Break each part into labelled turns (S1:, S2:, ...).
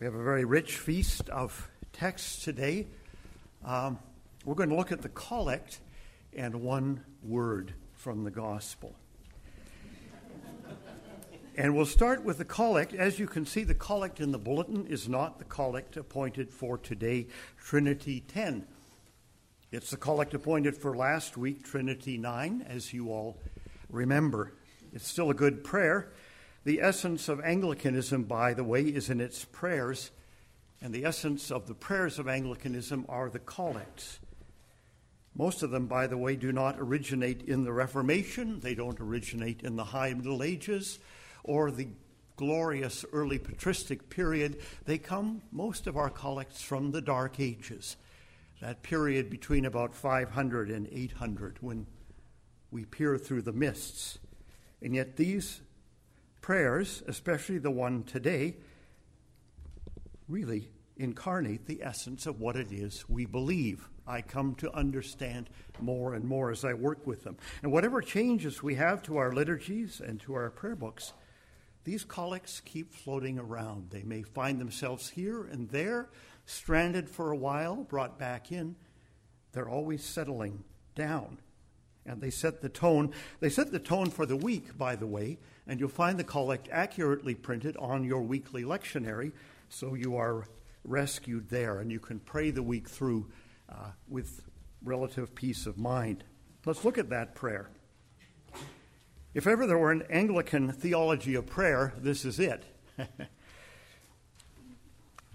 S1: We have a very rich feast of texts today. Um, we're going to look at the collect and one word from the gospel. and we'll start with the collect. As you can see, the collect in the bulletin is not the collect appointed for today, Trinity 10. It's the collect appointed for last week, Trinity 9, as you all remember. It's still a good prayer. The essence of Anglicanism, by the way, is in its prayers, and the essence of the prayers of Anglicanism are the collects. Most of them, by the way, do not originate in the Reformation, they don't originate in the High Middle Ages or the glorious early patristic period. They come, most of our collects, from the Dark Ages, that period between about 500 and 800 when we peer through the mists. And yet, these prayers, especially the one today, really incarnate the essence of what it is we believe. I come to understand more and more as I work with them. And whatever changes we have to our liturgies and to our prayer books, these collects keep floating around. They may find themselves here and there, stranded for a while, brought back in. They're always settling down. And they set the tone. They set the tone for the week, by the way, and you'll find the collect accurately printed on your weekly lectionary, so you are rescued there, and you can pray the week through uh, with relative peace of mind. Let's look at that prayer. If ever there were an Anglican theology of prayer, this is it.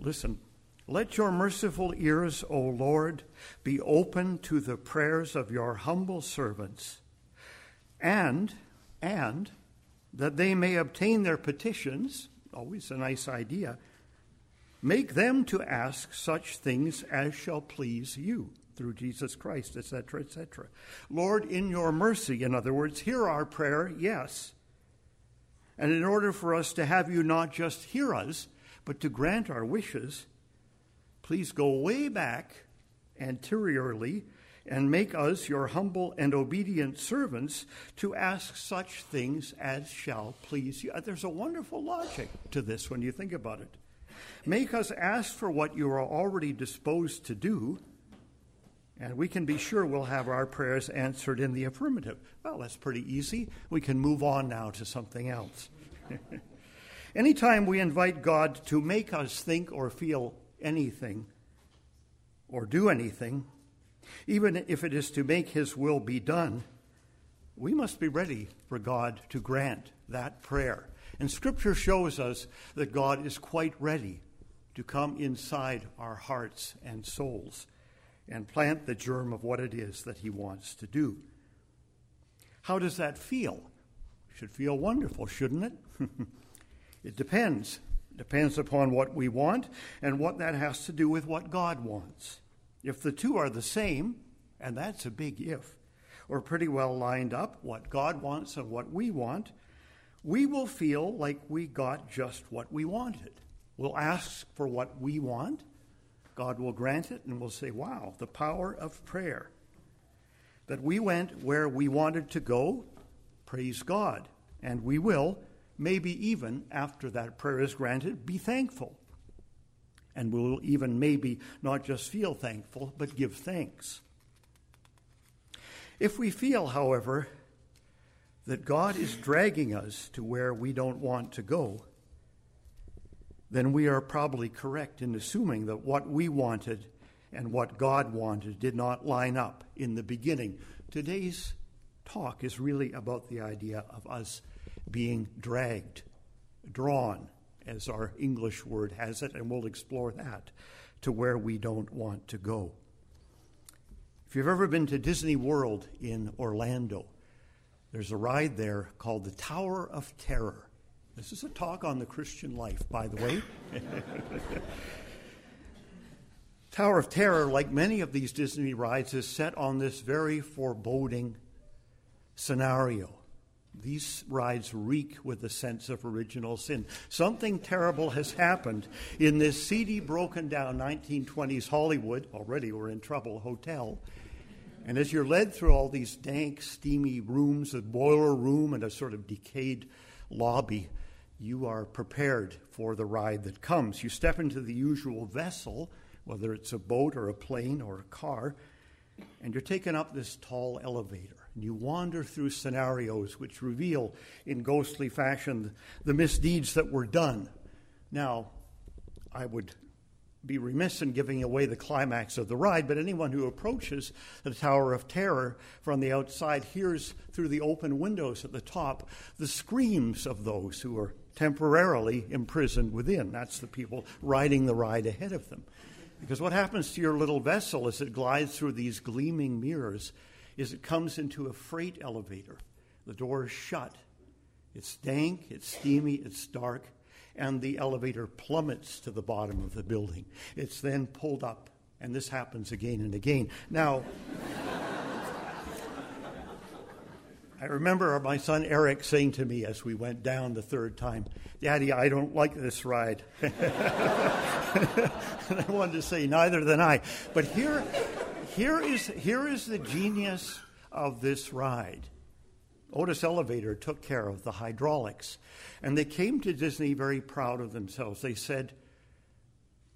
S1: Listen. Let your merciful ears, O Lord, be open to the prayers of your humble servants, and, and, that they may obtain their petitions, always a nice idea, make them to ask such things as shall please you through Jesus Christ, etc., etc. Lord, in your mercy, in other words, hear our prayer, yes. And in order for us to have you not just hear us, but to grant our wishes, please go way back anteriorly and make us your humble and obedient servants to ask such things as shall please you. Uh, there's a wonderful logic to this when you think about it. Make us ask for what you are already disposed to do, and we can be sure we'll have our prayers answered in the affirmative. Well, that's pretty easy. We can move on now to something else. Anytime we invite God to make us think or feel anything or do anything, even if it is to make His will be done, we must be ready for God to grant that prayer. And Scripture shows us that God is quite ready to come inside our hearts and souls and plant the germ of what it is that He wants to do. How does that feel? Should feel wonderful, shouldn't it? it depends. Depends upon what we want and what that has to do with what God wants. If the two are the same, and that's a big if, or pretty well lined up, what God wants and what we want, we will feel like we got just what we wanted. We'll ask for what we want, God will grant it, and we'll say, Wow, the power of prayer. That we went where we wanted to go, praise God. And we will, maybe even after that prayer is granted, be thankful. And we'll even maybe not just feel thankful, but give thanks. If we feel, however, that God is dragging us to where we don't want to go, then we are probably correct in assuming that what we wanted and what God wanted did not line up in the beginning. Today's talk is really about the idea of us being dragged, drawn, as our English word has it, and we'll explore that, to where we don't want to go. If you've ever been to Disney World in Orlando, there's a ride there called the Tower of Terror. This is a talk on the Christian life, by the way. Tower of Terror, like many of these Disney rides, is set on this very foreboding scenario. These rides reek with a sense of original sin. Something terrible has happened in this seedy, broken down 1920s Hollywood, already we're in trouble, hotel. And as you're led through all these dank, steamy rooms, a boiler room and a sort of decayed lobby, you are prepared for the ride that comes. You step into the usual vessel, whether it's a boat or a plane or a car, and you're taken up this tall elevator. And you wander through scenarios which reveal in ghostly fashion the misdeeds that were done. Now, I would be remiss in giving away the climax of the ride, but anyone who approaches the Tower of Terror from the outside hears through the open windows at the top the screams of those who are temporarily imprisoned within. That's the people riding the ride ahead of them. Because what happens to your little vessel as it glides through these gleaming mirrors is it comes into a freight elevator. The door is shut. It's dank, it's steamy, it's dark, and the elevator plummets to the bottom of the building. It's then pulled up, and this happens again and again. Now, I remember my son Eric saying to me as we went down the third time, Daddy, I don't like this ride. and I wanted to say, neither than I. But here, here, is, here is the genius of this ride. Otis Elevator took care of the hydraulics. And they came to Disney very proud of themselves. They said,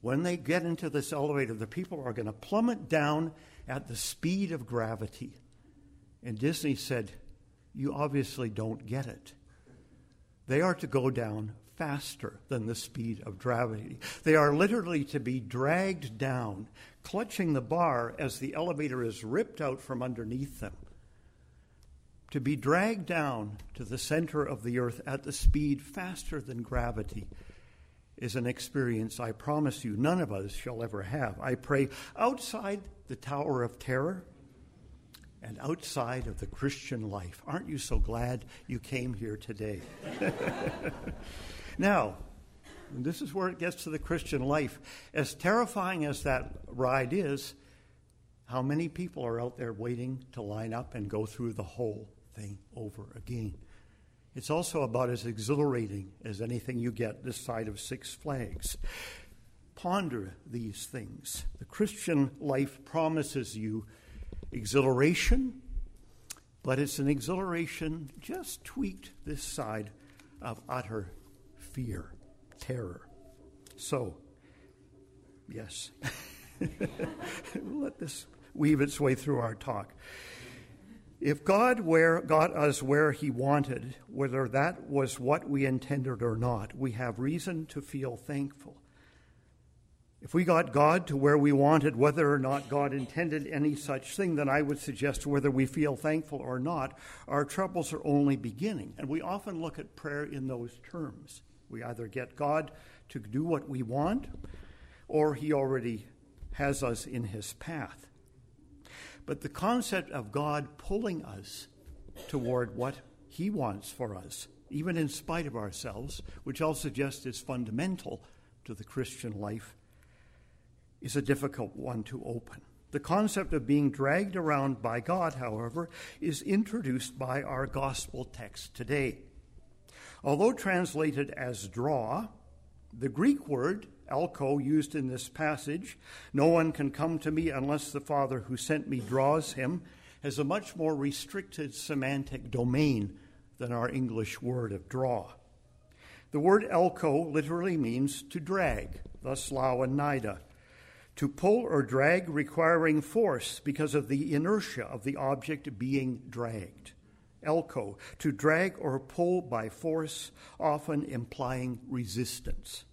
S1: when they get into this elevator, the people are going to plummet down at the speed of gravity. And Disney said, you obviously don't get it. They are to go down faster than the speed of gravity. They are literally to be dragged down, clutching the bar as the elevator is ripped out from underneath them. To be dragged down to the center of the earth at the speed faster than gravity is an experience I promise you none of us shall ever have. I pray outside the Tower of Terror and outside of the Christian life. Aren't you so glad you came here today? now, this is where it gets to the Christian life. As terrifying as that ride is, how many people are out there waiting to line up and go through the whole thing over again? It's also about as exhilarating as anything you get this side of Six Flags. Ponder these things. The Christian life promises you exhilaration, but it's an exhilaration just tweaked this side of utter fear, terror. So, yes, let this weave its way through our talk. If God where, got us where He wanted, whether that was what we intended or not, we have reason to feel thankful. If we got God to where we wanted, whether or not God intended any such thing, then I would suggest whether we feel thankful or not, our troubles are only beginning. And we often look at prayer in those terms. We either get God to do what we want, or He already has us in His path. But the concept of God pulling us toward what He wants for us, even in spite of ourselves, which I'll suggest is fundamental to the Christian life is a difficult one to open. The concept of being dragged around by God, however, is introduced by our gospel text today. Although translated as draw, the Greek word, elko, used in this passage, no one can come to me unless the Father who sent me draws him, has a much more restricted semantic domain than our English word of draw. The word elko literally means to drag, thus Louw and Nida to pull or drag requiring force because of the inertia of the object being dragged. Elko, to drag or pull by force, often implying resistance.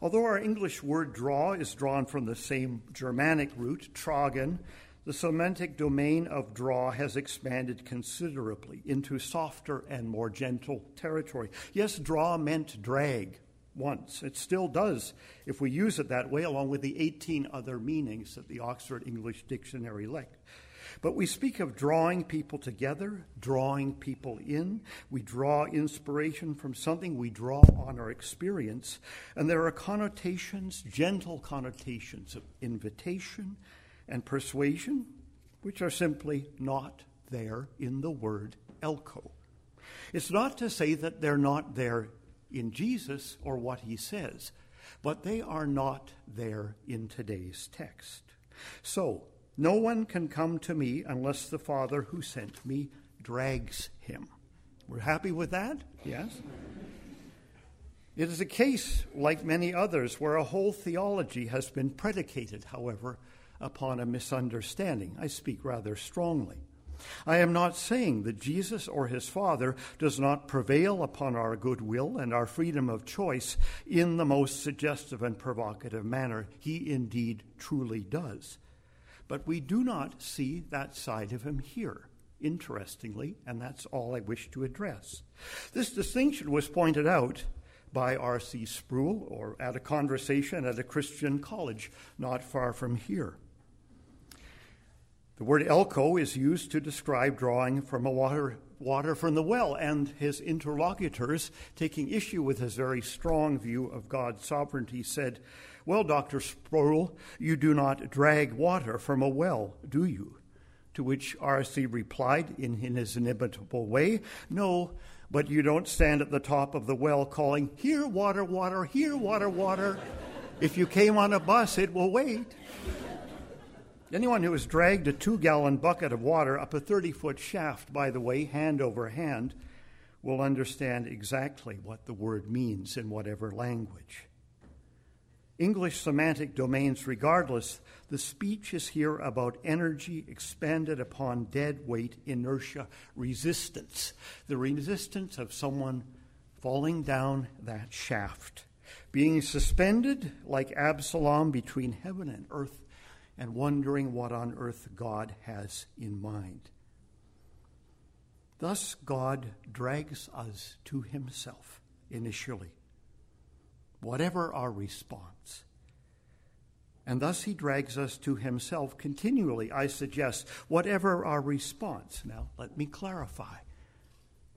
S1: Although our English word draw is drawn from the same Germanic root, tragen, the semantic domain of draw has expanded considerably into softer and more gentle territory. Yes, draw meant drag, once. It still does if we use it that way, along with the 18 other meanings that the Oxford English Dictionary. But we speak of drawing people together, drawing people in. We draw inspiration from something, we draw on our experience. And there are connotations, gentle connotations of invitation and persuasion, which are simply not there in the word elko. It's not to say that they're not there in Jesus or what he says, but they are not there in today's text. So, no one can come to me unless the Father who sent me drags him. We're happy with that? Yes? It is a case, like many others, where a whole theology has been predicated, however, upon a misunderstanding. I speak rather strongly. I am not saying that Jesus or his Father does not prevail upon our goodwill and our freedom of choice in the most suggestive and provocative manner. He indeed truly does. But we do not see that side of him here, interestingly, and that's all I wish to address. This distinction was pointed out by R.C. Sproul or at a conversation at a Christian college not far from here. The word elko is used to describe drawing from a water, water from the well, and his interlocutors, taking issue with his very strong view of God's sovereignty, said, Well, Dr. Sproul, you do not drag water from a well, do you? To which R.C. replied in, in his inimitable way, No, but you don't stand at the top of the well calling, Here, water, water, here, water, water. if you came on a bus, it will wait. Anyone who has dragged a two gallon bucket of water up a 30 foot shaft, by the way, hand over hand, will understand exactly what the word means in whatever language. English semantic domains regardless, the speech is here about energy expanded upon dead weight, inertia, resistance. The resistance of someone falling down that shaft, being suspended like Absalom between heaven and earth and wondering what on earth God has in mind. Thus, God drags us to Himself initially, whatever our response. And thus, He drags us to Himself continually, I suggest, whatever our response. Now, let me clarify.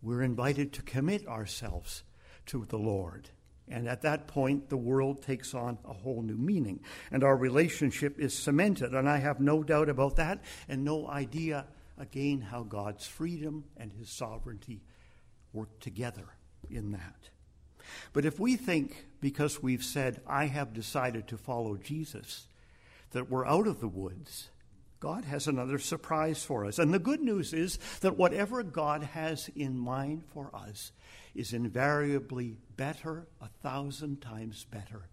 S1: We're invited to commit ourselves to the Lord. And at that point, the world takes on a whole new meaning. And our relationship is cemented. And I have no doubt about that and no idea, again, how God's freedom and his sovereignty work together in that. But if we think, because we've said, I have decided to follow Jesus, that we're out of the woods, God has another surprise for us. And the good news is that whatever God has in mind for us is invariably better, a thousand times better,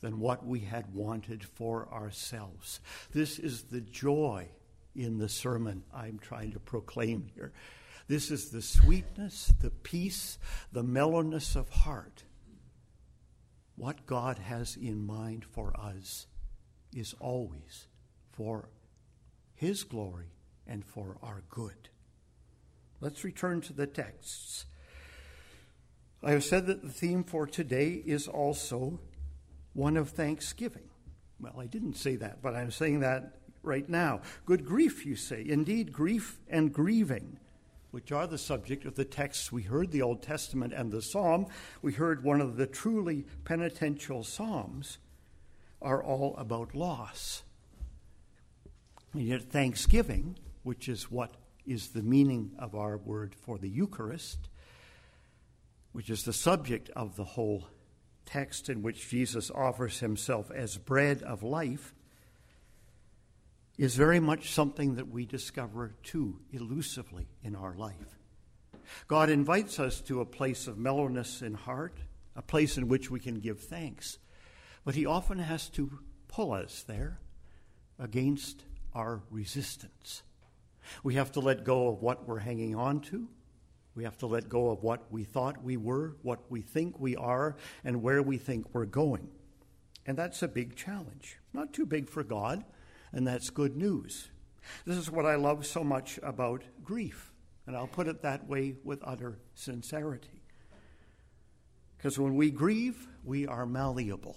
S1: than what we had wanted for ourselves. This is the joy in the sermon I'm trying to proclaim here. This is the sweetness, the peace, the mellowness of heart. What God has in mind for us is always for His glory and for our good. Let's return to the texts. I have said that the theme for today is also one of thanksgiving. Well, I didn't say that, but I'm saying that right now. Good grief, you say. Indeed, grief and grieving, which are the subject of the texts we heard, the Old Testament and the Psalm. We heard one of the truly penitential Psalms are all about loss. And yet, thanksgiving, which is what is the meaning of our word for the Eucharist, which is the subject of the whole text in which Jesus offers himself as bread of life, is very much something that we discover too elusively in our life. God invites us to a place of mellowness in heart, a place in which we can give thanks, but He often has to pull us there against our resistance. We have to let go of what we're hanging on to we have to let go of what we thought we were, what we think we are, and where we think we're going. And that's a big challenge. Not too big for God, and that's good news. This is what I love so much about grief, and I'll put it that way with utter sincerity. Because when we grieve, we are malleable.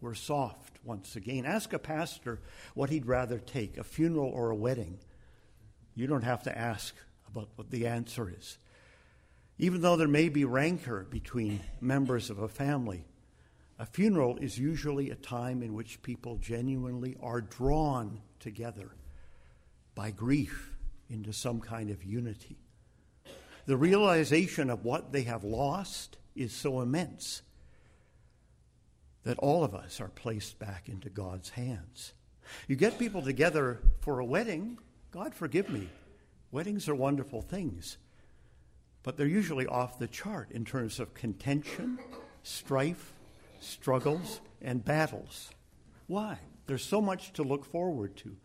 S1: We're soft once again. Ask a pastor what he'd rather take, a funeral or a wedding. You don't have to ask about what the answer is. Even though there may be rancor between members of a family, a funeral is usually a time in which people genuinely are drawn together by grief into some kind of unity. The realization of what they have lost is so immense that all of us are placed back into God's hands. You get people together for a wedding, God forgive me, Weddings are wonderful things, but they're usually off the chart in terms of contention strife, struggles, and battles. Why? There's so much to look forward to.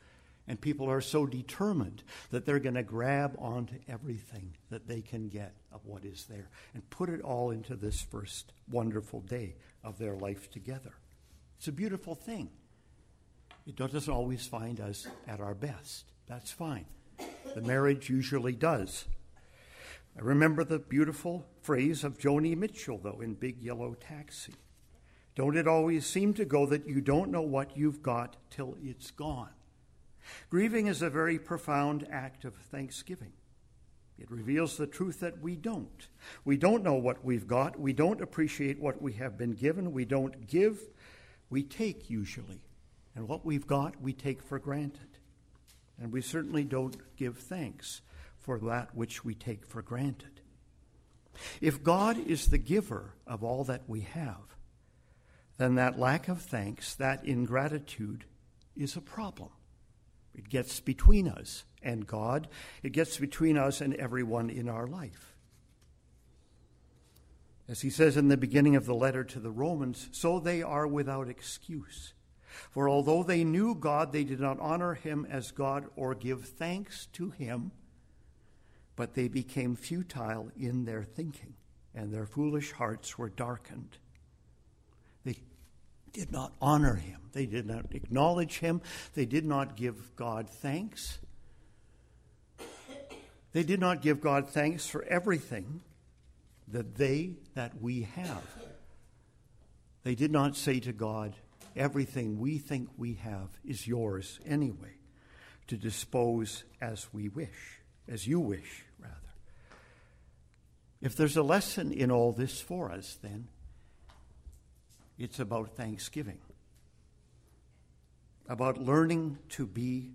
S1: And people are so determined that they're going to grab onto everything that they can get of what is there and put it all into this first wonderful day of their life together. It's a beautiful thing. It doesn't always find us at our best. That's fine. The marriage usually does. I remember the beautiful phrase of Joni Mitchell, though, in Big Yellow Taxi. Don't it always seem to go that you don't know what you've got till it's gone? Grieving is a very profound act of thanksgiving. It reveals the truth that we don't. We don't know what we've got. We don't appreciate what we have been given. We don't give. We take usually. And what we've got, we take for granted. And we certainly don't give thanks for that which we take for granted. If God is the giver of all that we have, then that lack of thanks, that ingratitude, is a problem. It gets between us and God, it gets between us and everyone in our life. As he says in the beginning of the letter to the Romans, so they are without excuse. For although they knew God, they did not honor him as God or give thanks to him, but they became futile in their thinking, and their foolish hearts were darkened. Did not honor him. They did not acknowledge him. They did not give God thanks. They did not give God thanks for everything that they that we have. They did not say to God, everything we think we have is yours anyway, to dispose as we wish, as you wish, rather. If there's a lesson in all this for us, then it's about thanksgiving, about learning to be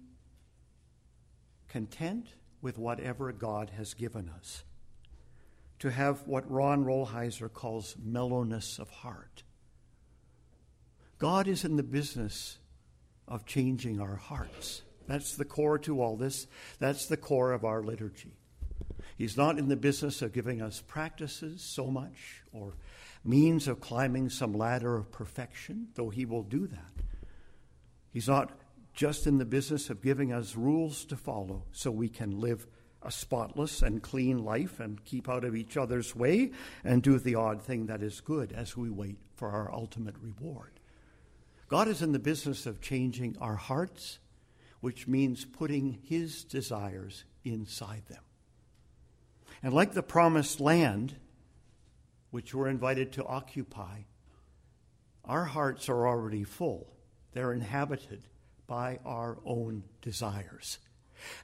S1: content with whatever God has given us, to have what Ron Rolheiser calls mellowness of heart. God is in the business of changing our hearts. That's the core to all this. That's the core of our liturgy. He's not in the business of giving us practices so much or means of climbing some ladder of perfection, though He will do that. He's not just in the business of giving us rules to follow so we can live a spotless and clean life and keep out of each other's way and do the odd thing that is good as we wait for our ultimate reward. God is in the business of changing our hearts, which means putting His desires inside them. And like the promised land, which we're invited to occupy, our hearts are already full. They're inhabited by our own desires.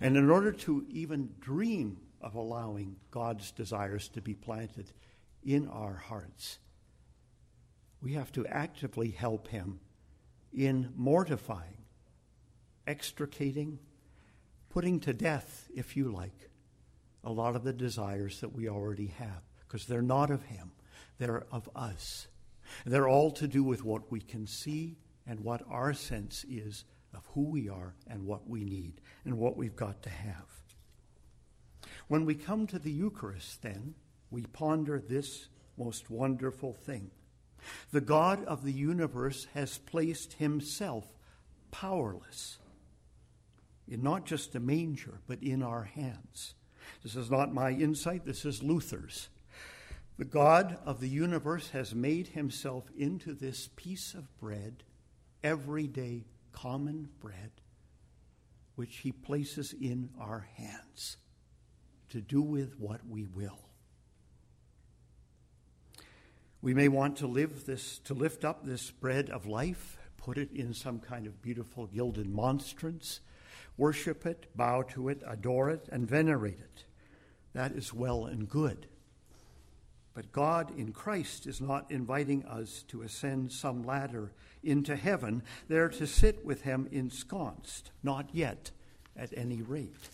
S1: And in order to even dream of allowing God's desires to be planted in our hearts, we have to actively help Him in mortifying, extricating, putting to death, if you like, a lot of the desires that we already have, because they're not of Him, they're of us. They're all to do with what we can see and what our sense is of who we are and what we need and what we've got to have. When we come to the Eucharist, then, we ponder this most wonderful thing. The God of the universe has placed himself powerless in not just a manger, but in our hands. This is not my insight, this is Luther's. The God of the universe has made himself into this piece of bread, everyday common bread, which he places in our hands to do with what we will. We may want to live this, to lift up this bread of life, put it in some kind of beautiful gilded monstrance, worship it, bow to it, adore it, and venerate it. That is well and good. But God in Christ is not inviting us to ascend some ladder into heaven, there to sit with Him ensconced, not yet, at any rate.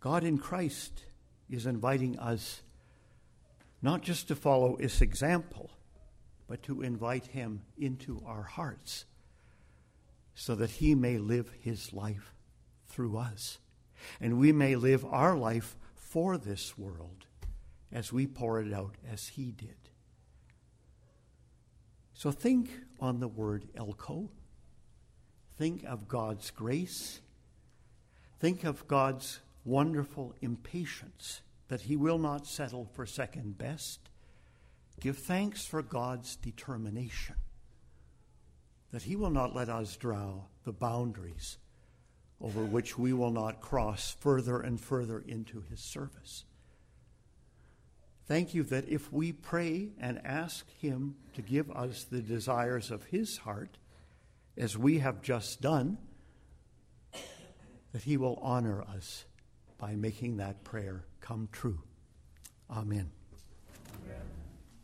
S1: God in Christ is inviting us not just to follow His example, but to invite Him into our hearts so that He may live His life through us. And we may live our life for this world as we pour it out as He did. So think on the word Elko. Think of God's grace. Think of God's wonderful impatience that He will not settle for second best. Give thanks for God's determination that He will not let us draw the boundaries over which we will not cross further and further into His service. Thank you that if we pray and ask Him to give us the desires of His heart, as we have just done, that He will honor us by making that prayer come true. Amen.